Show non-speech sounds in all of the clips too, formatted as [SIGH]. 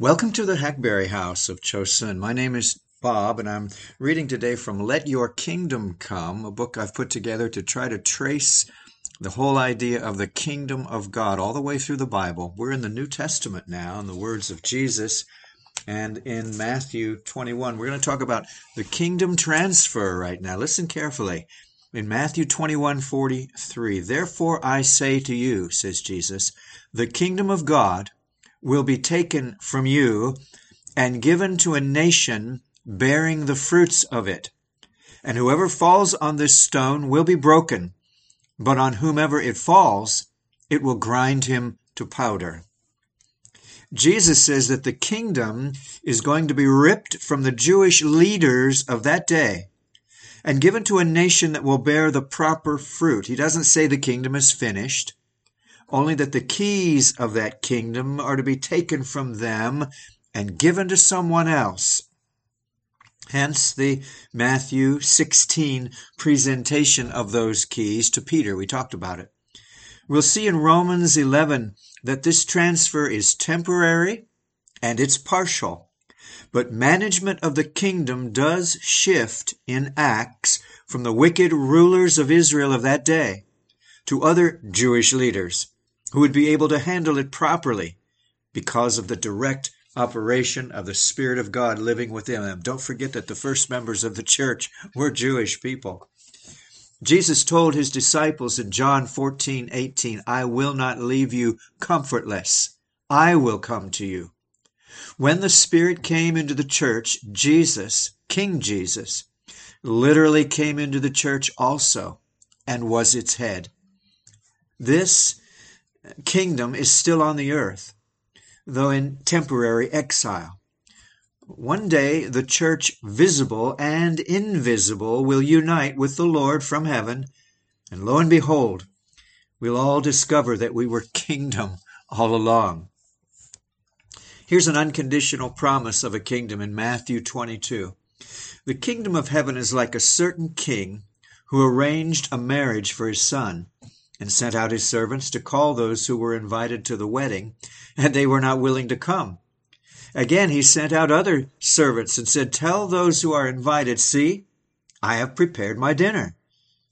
Welcome to the Hackberry House of Chosun. My name is Bob, and I'm reading today from Let Your Kingdom Come, a book I've put together to try to trace the whole idea of the kingdom of God all the way through the Bible. We're in the New Testament now, in the words of Jesus, and in Matthew 21. We're going to talk about the kingdom transfer right now. Listen carefully. In Matthew 21 43, therefore I say to you, says Jesus, the kingdom of God will be taken from you and given to a nation bearing the fruits of it. And whoever falls on this stone will be broken, but on whomever it falls, it will grind him to powder. Jesus says that the kingdom is going to be ripped from the Jewish leaders of that day and given to a nation that will bear the proper fruit. He doesn't say the kingdom is finished only that the keys of that kingdom are to be taken from them and given to someone else. Hence the Matthew 16 presentation of those keys to Peter. We talked about it. We'll see in Romans 11 that this transfer is temporary and it's partial. But management of the kingdom does shift in Acts from the wicked rulers of Israel of that day to other Jewish leaders who would be able to handle it properly because of the direct operation of the Spirit of God living within them. Don't forget that the first members of the church were Jewish people. Jesus told his disciples in John 14, 18, I will not leave you comfortless. I will come to you. When the Spirit came into the church, Jesus, King Jesus, literally came into the church also and was its head. This kingdom is still on the earth, though in temporary exile. One day the church, visible and invisible, will unite with the Lord from heaven, and lo and behold, we'll all discover that we were kingdom all along. Here's an unconditional promise of a kingdom in Matthew 22. The kingdom of heaven is like a certain king who arranged a marriage for his son and sent out his servants to call those who were invited to the wedding, and they were not willing to come. Again, he sent out other servants and said, Tell those who are invited, see, I have prepared my dinner.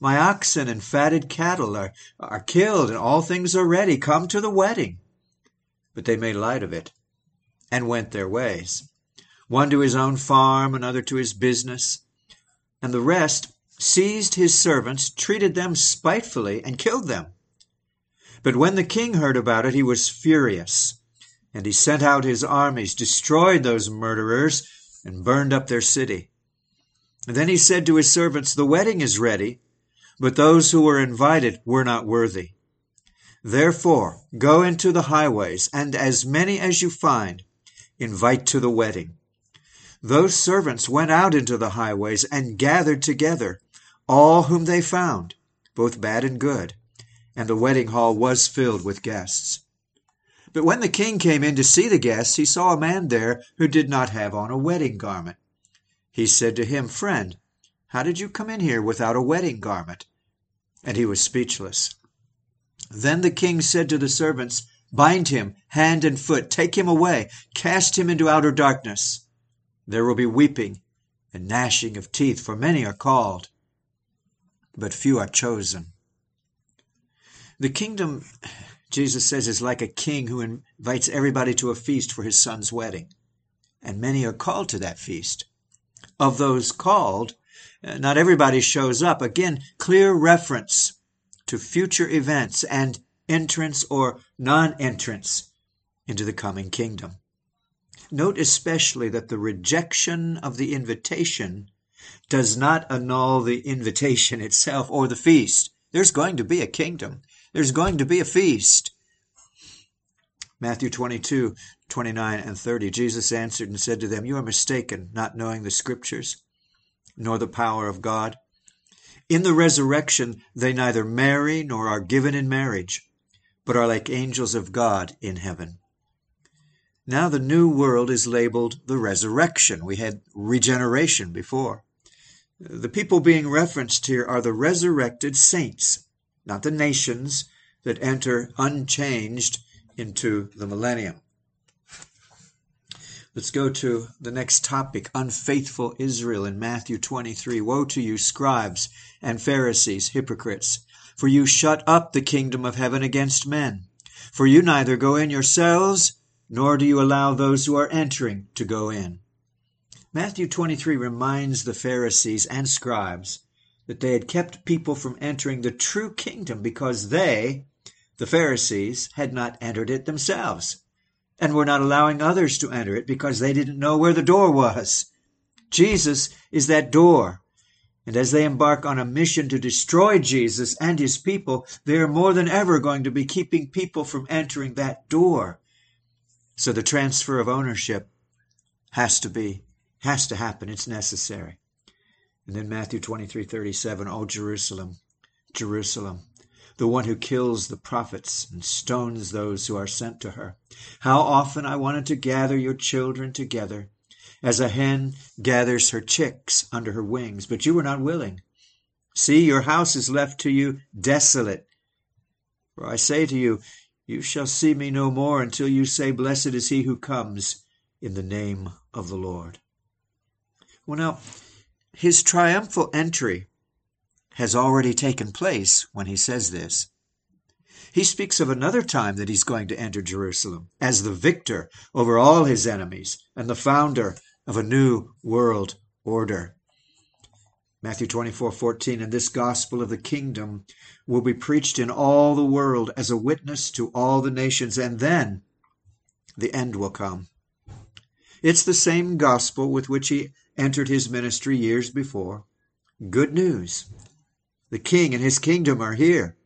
My oxen and fatted cattle are, are killed, and all things are ready. Come to the wedding. But they made light of it and went their ways, one to his own farm, another to his business, and the rest seized his servants, treated them spitefully, and killed them. But when the king heard about it, he was furious, and he sent out his armies, destroyed those murderers, and burned up their city. And then he said to his servants, The wedding is ready, but those who were invited were not worthy. Therefore, go into the highways, and as many as you find, invite to the wedding. Those servants went out into the highways and gathered together all whom they found, both bad and good, and the wedding hall was filled with guests. But when the king came in to see the guests, he saw a man there who did not have on a wedding garment. He said to him, Friend, how did you come in here without a wedding garment? And he was speechless. Then the king said to the servants, Bind him hand and foot, take him away, cast him into outer darkness. There will be weeping and gnashing of teeth, for many are called, but few are chosen. The kingdom, Jesus says, is like a king who invites everybody to a feast for his son's wedding, and many are called to that feast. Of those called, uh, not everybody shows up. Again, clear reference to future events and entrance or non entrance into the coming kingdom. Note especially that the rejection of the invitation does not annul the invitation [LAUGHS] itself or the feast. There's going to be a kingdom. There's going to be a feast. Matthew 22, 29 and 30. Jesus answered and said to them, You are mistaken, not knowing the scriptures, nor the power of God. In the resurrection, they neither marry nor are given in marriage, but are like angels of God in heaven. Now the new world is labeled the resurrection. We had regeneration before. The people being referenced here are the resurrected saints, not the nations that enter unchanged into the millennium. Let's go to the next topic unfaithful Israel in Matthew 23. Woe to you, scribes and Pharisees, hypocrites, for you shut up the kingdom of heaven against men. For you neither go in yourselves, nor do you allow those who are entering to go in. Matthew 23 reminds the Pharisees and scribes that they had kept people from entering the true kingdom because they, the Pharisees, had not entered it themselves and were not allowing others to enter it because they didn't know where the door was. Jesus is that door. And as they embark on a mission to destroy Jesus and his people, they are more than ever going to be keeping people from entering that door. So the transfer of ownership has to be, has to happen. It's necessary. And then Matthew 23 37, O Jerusalem, Jerusalem, the one who kills the prophets and stones those who are sent to her. How often I wanted to gather your children together, as a hen gathers her chicks under her wings, but you were not willing. See, your house is left to you desolate. For I say to you, you shall see me no more until you say, Blessed is he who comes in the name of the Lord. Well, now, his triumphal entry has already taken place when he says this. He speaks of another time that he's going to enter Jerusalem as the victor over all his enemies and the founder of a new world order. Matthew 24 14, and this gospel of the kingdom will be preached in all the world as a witness to all the nations, and then the end will come. It's the same gospel with which he entered his ministry years before. Good news the king and his kingdom are here.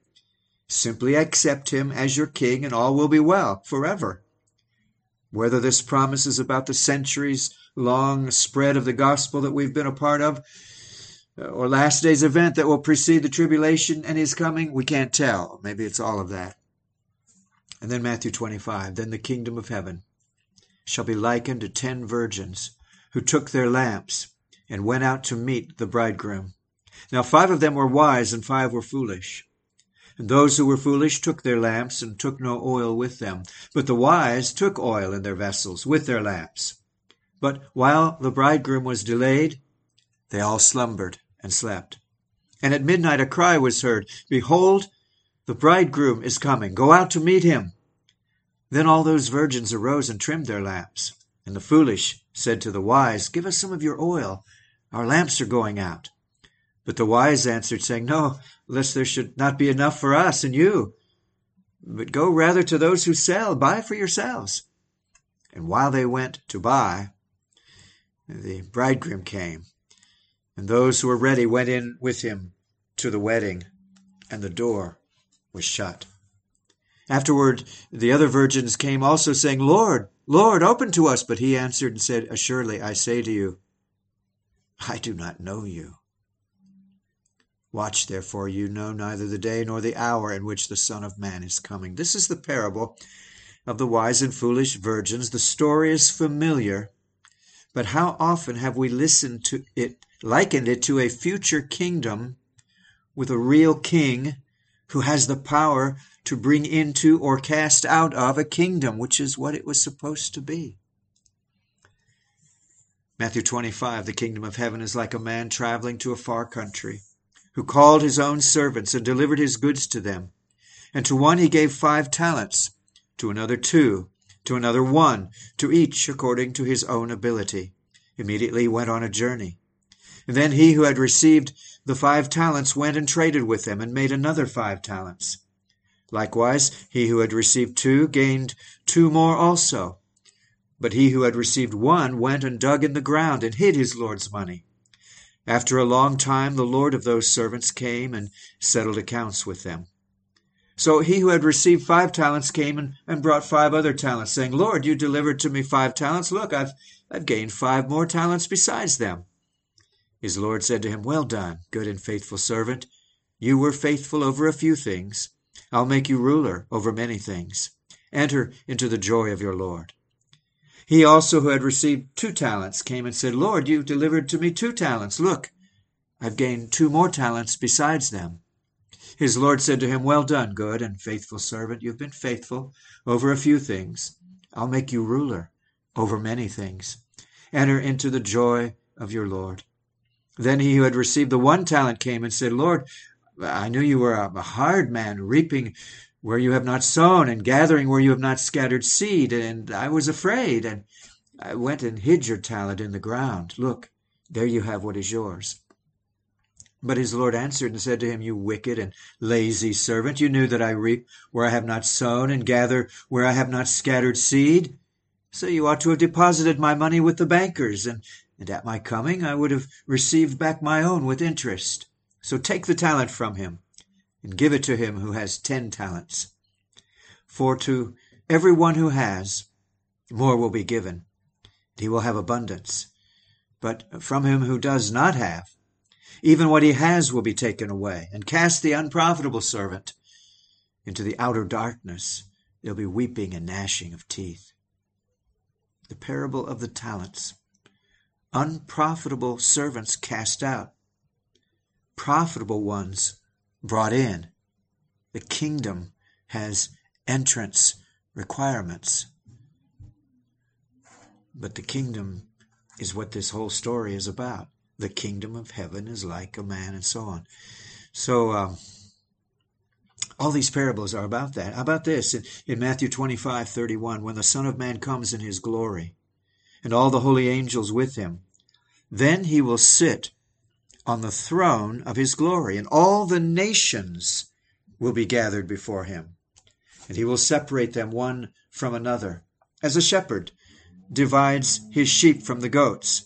Simply accept him as your king, and all will be well forever. Whether this promise is about the centuries long spread of the gospel that we've been a part of, Uh, or last day's event that will precede the tribulation and his coming, we can't tell. Maybe it's all of that. And then Matthew 25 Then the kingdom of heaven shall be likened to ten virgins who took their lamps and went out to meet the bridegroom. Now five of them were wise, and five were foolish. And those who were foolish took their lamps, and took no oil with them. But the wise took oil in their vessels with their lamps. But while the bridegroom was delayed, they all slumbered and slept. And at midnight a cry was heard, Behold, the bridegroom is coming. Go out to meet him. Then all those virgins arose and trimmed their lamps. And the foolish said to the wise, Give us some of your oil. Our lamps are going out. But the wise answered, saying, No, lest there should not be enough for us and you. But go rather to those who sell, buy for yourselves. And while they went to buy, the bridegroom came, and those who were ready went in with him to the wedding, and the door was shut. Afterward, the other virgins came also, saying, Lord, Lord, open to us. But he answered and said, Assuredly, I say to you, I do not know you. Watch therefore, you know neither the day nor the hour in which the Son of Man is coming. This is the parable of the wise and foolish virgins. The story is familiar, but how often have we listened to it, likened it to a future kingdom with a real king who has the power to bring into or cast out of a kingdom, which is what it was supposed to be. Matthew 25, the kingdom of heaven is like a man traveling to a far country who called his own servants and delivered his goods to them. And to one he gave five talents, to another two, to another one, to each according to his own ability. Immediately went on a journey. And then he who had received the five talents went and traded with them and made another five talents. Likewise, he who had received two gained two more also. But he who had received one went and dug in the ground and hid his Lord's money. After a long time, the Lord of those servants came and settled accounts with them. So he who had received five talents came and, and brought five other talents, saying, Lord, you delivered to me five talents. Look, I've, I've gained five more talents besides them. His Lord said to him, Well done, good and faithful servant. You were faithful over a few things. I'll make you ruler over many things. Enter into the joy of your Lord. He also, who had received two talents, came and said, Lord, you delivered to me two talents. Look, I've gained two more talents besides them. His Lord said to him, Well done, good and faithful servant. You've been faithful over a few things. I'll make you ruler over many things. Enter into the joy of your Lord. Then he who had received the one talent came and said, Lord, I knew you were a hard man, reaping where you have not sown and gathering where you have not scattered seed, and I was afraid, and I went and hid your talent in the ground. Look, there you have what is yours. But his Lord answered and said to him, You wicked and lazy servant, you knew that I reap where I have not sown and gather where I have not scattered seed. So you ought to have deposited my money with the bankers, and, and at my coming I would have received back my own with interest. So take the talent from him, and give it to him who has ten talents. For to every one who has, more will be given, and he will have abundance. But from him who does not have, even what he has will be taken away, and cast the unprofitable servant into the outer darkness. There'll be weeping and gnashing of teeth. The parable of the talents. Unprofitable servants cast out, profitable ones brought in. The kingdom has entrance requirements. But the kingdom is what this whole story is about the kingdom of heaven is like a man, and so on. So, um, all these parables are about that. How about this? In, in Matthew 25, 31, when the Son of Man comes in his glory, and all the holy angels with him, then he will sit on the throne of his glory, and all the nations will be gathered before him. And he will separate them one from another, as a shepherd divides his sheep from the goats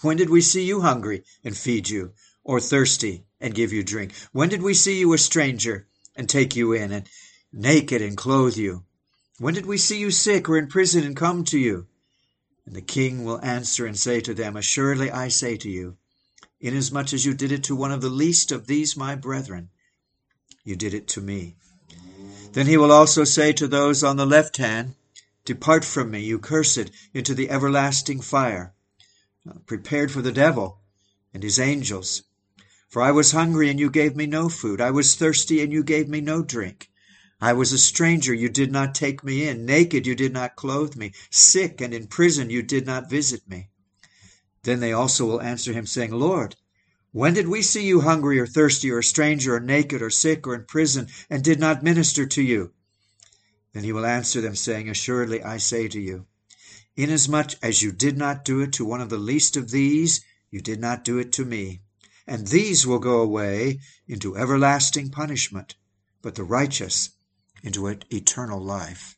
when did we see you hungry and feed you, or thirsty and give you drink? When did we see you a stranger and take you in, and naked and clothe you? When did we see you sick or in prison and come to you? And the king will answer and say to them, Assuredly I say to you, inasmuch as you did it to one of the least of these my brethren, you did it to me. Then he will also say to those on the left hand, Depart from me, you cursed, into the everlasting fire Uh, prepared for the devil and his angels. For I was hungry, and you gave me no food. I was thirsty, and you gave me no drink. I was a stranger, you did not take me in. Naked, you did not clothe me. Sick and in prison, you did not visit me. Then they also will answer him, saying, Lord, when did we see you hungry or thirsty or a stranger or naked or sick or in prison and did not minister to you? Then he will answer them, saying, Assuredly I say to you, Inasmuch as you did not do it to one of the least of these, you did not do it to me. And these will go away into everlasting punishment, but the righteous into eternal life.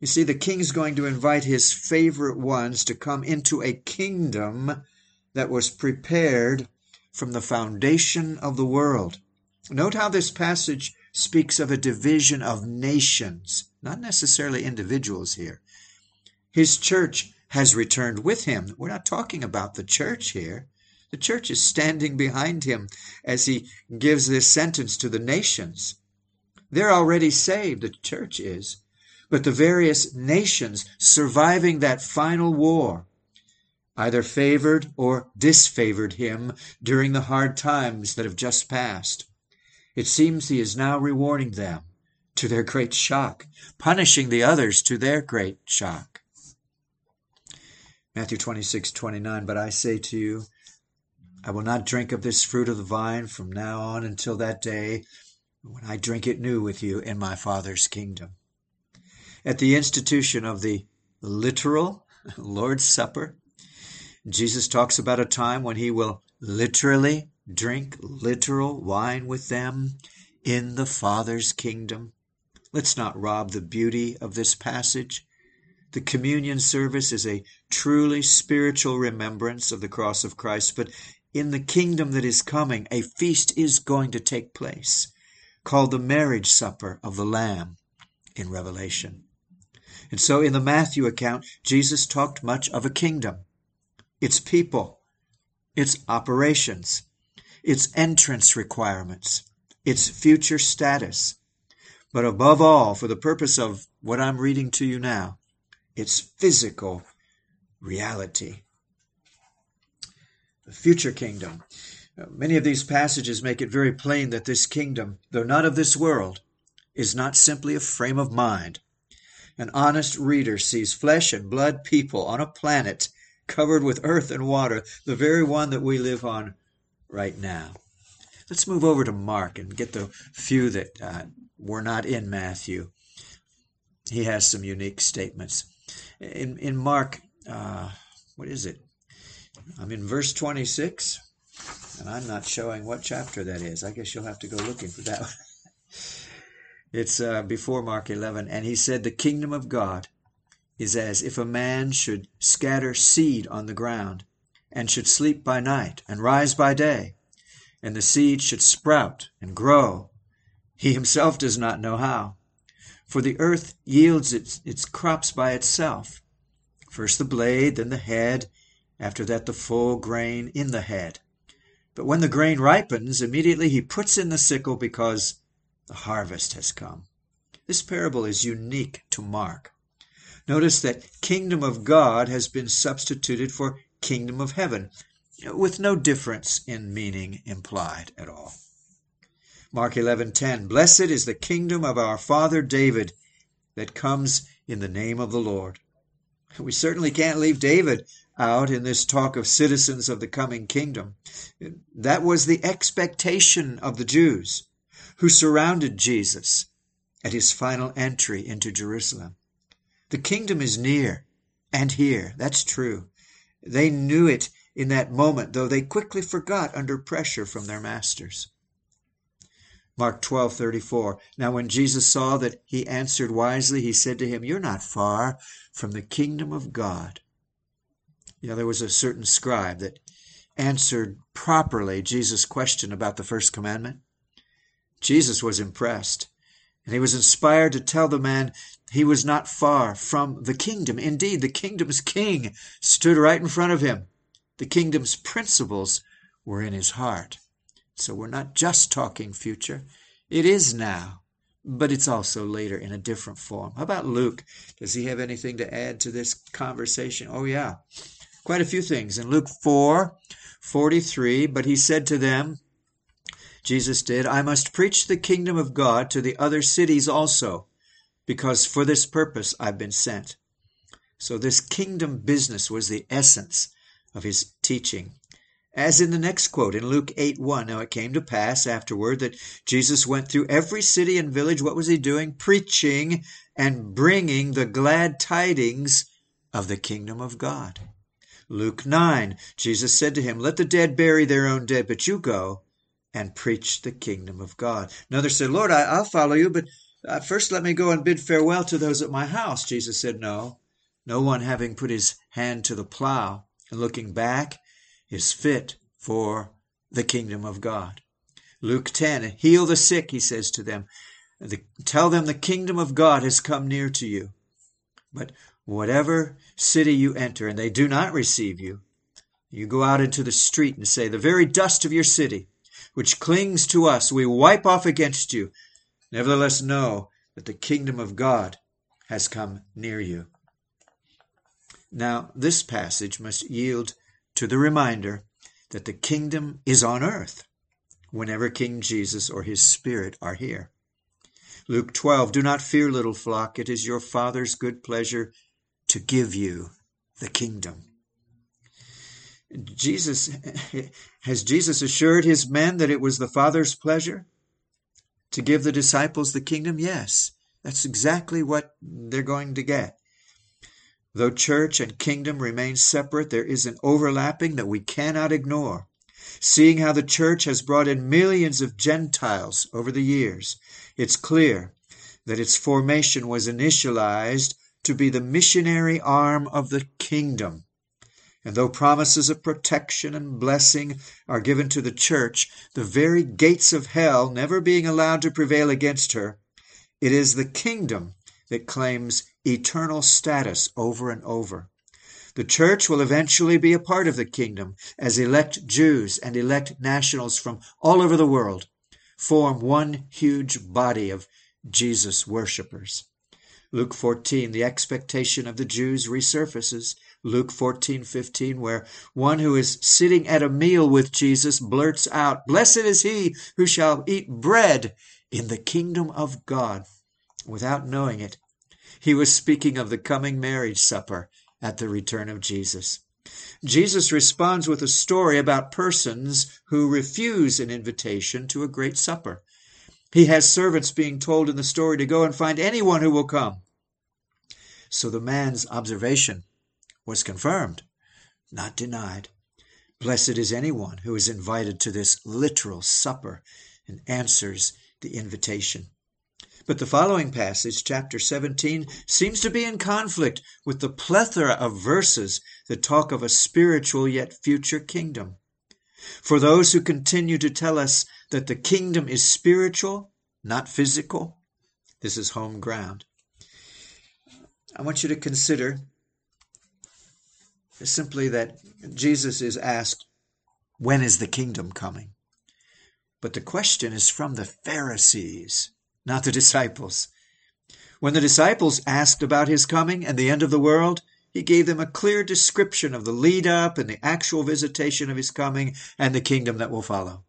You see, the king's going to invite his favorite ones to come into a kingdom that was prepared from the foundation of the world. Note how this passage speaks of a division of nations, not necessarily individuals here. His church has returned with him. We're not talking about the church here. The church is standing behind him as he gives this sentence to the nations. They're already saved, the church is. But the various nations surviving that final war either favored or disfavored him during the hard times that have just passed. It seems he is now rewarding them to their great shock, punishing the others to their great shock. Matthew 26, 29. But I say to you, I will not drink of this fruit of the vine from now on until that day when I drink it new with you in my Father's kingdom. At the institution of the literal [LAUGHS] Lord's Supper, Jesus talks about a time when he will literally drink literal wine with them in the Father's kingdom. Let's not rob the beauty of this passage the communion service is a truly spiritual remembrance of the cross of Christ, but in the kingdom that is coming, a feast is going to take place called the marriage supper of the Lamb in Revelation. And so in the Matthew account, Jesus talked much of a kingdom, its people, its operations, its entrance requirements, its future status, but above all, for the purpose of what I'm reading to you now, its physical reality. The future kingdom. Many of these passages make it very plain that this kingdom, though not of this world, is not simply a frame of mind. An honest reader sees flesh and blood people on a planet covered with earth and water, the very one that we live on right now. Let's move over to Mark and get the few that uh, were not in Matthew. He has some unique statements. In, in Mark, uh, what is it? I'm in verse 26, and I'm not showing what chapter that is. I guess you'll have to go looking for that [LAUGHS] one. it's uh, before Mark 11. And he said, The kingdom of God is as if a man should scatter seed on the ground, and should sleep by night, and rise by day, and the seed should sprout and grow he himself does not know how. For the earth yields its, its crops by itself. First the blade, then the head, after that the full grain in the head. But when the grain ripens, immediately he puts in the sickle because the harvest has come. This parable is unique to Mark. Notice that kingdom of God has been substituted for kingdom of heaven, with no difference in meaning implied at all. Mark 11:10 Blessed is the kingdom of our father David that comes in the name of the Lord. We certainly can't leave David out in this talk of citizens of the coming kingdom. That was the expectation of the Jews who surrounded Jesus at his final entry into Jerusalem. The kingdom is near and here. That's true. They knew it in that moment, though they quickly forgot under pressure from their masters. Mark 12:34 Now when Jesus saw that he answered wisely he said to him you're not far from the kingdom of God. You know there was a certain scribe that answered properly Jesus' question about the first commandment. Jesus was impressed and he was inspired to tell the man he was not far from the kingdom. Indeed, the kingdom's king stood right in front of him. The kingdom's principles were in his heart. So we're not just talking future. It is now, but it's also later in a different form. How about Luke? Does he have anything to add to this conversation? Oh, yeah. Quite a few things. In Luke 4 43, but he said to them, Jesus did, I must preach the kingdom of God to the other cities also, because for this purpose I've been sent. So, this kingdom business was the essence of his teaching. As in the next quote in Luke 8 1, now it came to pass afterward that Jesus went through every city and village. What was he doing? Preaching and bringing the glad tidings of the kingdom of God. Luke 9, Jesus said to him, Let the dead bury their own dead, but you go and preach the kingdom of God. Another said, Lord, I, will follow you, but uh, first let me go and bid farewell to those at my house. Jesus said, No. No one having put his hand to the plow and looking back is fit for the kingdom of God. Luke 10, heal the sick, he says to them. The, tell them the kingdom of God has come near to you. But whatever city you enter and they do not receive you, you go out into the street and say, The very dust of your city, which clings to us, we wipe off against you. Nevertheless, know that the kingdom of God has come near you. Now, this passage must yield to the reminder that the kingdom is on earth whenever King Jesus or his Spirit are here. Luke 12 Do not fear, little flock, it is your Father's good pleasure to give you the kingdom. Jesus has Jesus assured his men that it was the Father's pleasure to give the disciples the kingdom? Yes. That's exactly what they're going to get. Though church and kingdom remain separate, there is an overlapping that we cannot ignore. Seeing how the church has brought in millions of Gentiles over the years, it's clear that its formation was initialized to be the missionary arm of the kingdom. And though promises of protection and blessing are given to the church, the very gates of hell never being allowed to prevail against her, it is the kingdom that claims eternal status over and over. The church will eventually be a part of the kingdom as elect Jews and elect nationals from all over the world form one huge body of Jesus worshippers. Luke 14, the expectation of the Jews resurfaces. Luke 14:15 where one who is sitting at a meal with Jesus blurts out, "Blessed is he who shall eat bread in the kingdom of God." Without knowing it, he was speaking of the coming marriage supper at the return of Jesus. Jesus responds with a story about persons who refuse an invitation to a great supper. He has servants being told in the story to go and find anyone who will come. So the man's observation was confirmed, not denied. Blessed is anyone who is invited to this literal supper and answers the invitation. But the following passage, chapter 17, seems to be in conflict with the plethora of verses that talk of a spiritual yet future kingdom. For those who continue to tell us that the kingdom is spiritual, not physical, this is home ground. I want you to consider simply that Jesus is asked, When is the kingdom coming? But the question is from the Pharisees, not the disciples. When the disciples asked about his coming and the end of the world, he gave them a clear description of the lead up and the actual visitation of his coming and the kingdom that will follow.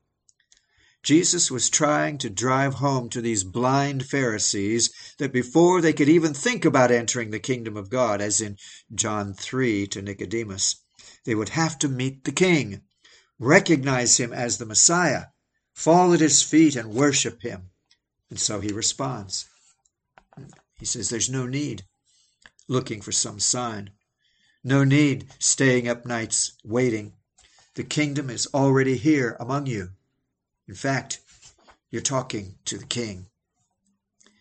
Jesus was trying to drive home to these blind Pharisees that before they could even think about entering the kingdom of God, as in John 3 to Nicodemus, they would have to meet the King, recognize him as the Messiah, fall at his feet and worship him. And so he responds. He says, There's no need looking for some sign, no need staying up nights waiting. The kingdom is already here among you. In fact, you're talking to the king.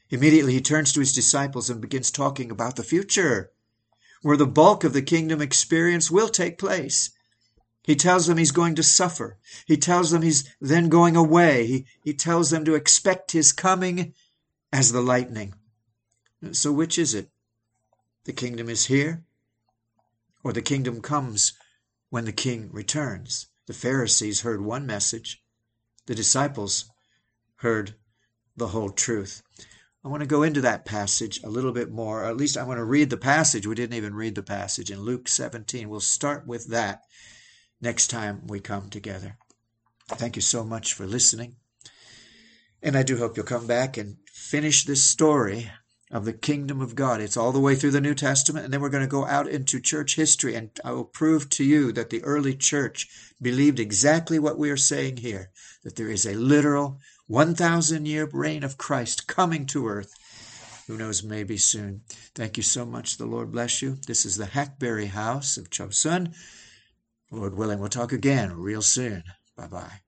Immediately he turns to his disciples and begins talking about the future, where the bulk of the kingdom experience will take place. He tells them he's going to suffer. He tells them he's then going away. He, he tells them to expect his coming as the lightning. So, which is it? The kingdom is here, or the kingdom comes when the king returns? The Pharisees heard one message, the disciples heard the whole truth. I want to go into that passage a little bit more, or at least I want to read the passage. We didn't even read the passage in Luke 17. We'll start with that next time we come together. Thank you so much for listening. And I do hope you'll come back and finish this story of the kingdom of God. It's all the way through the New Testament, and then we're going to go out into church history, and I will prove to you that the early church believed exactly what we are saying here that there is a literal 1,000 year reign of Christ coming to earth. Who knows, maybe soon. Thank you so much. The Lord bless you. This is the Hackberry House of Chosun. Lord willing, we'll talk again real soon. Bye bye.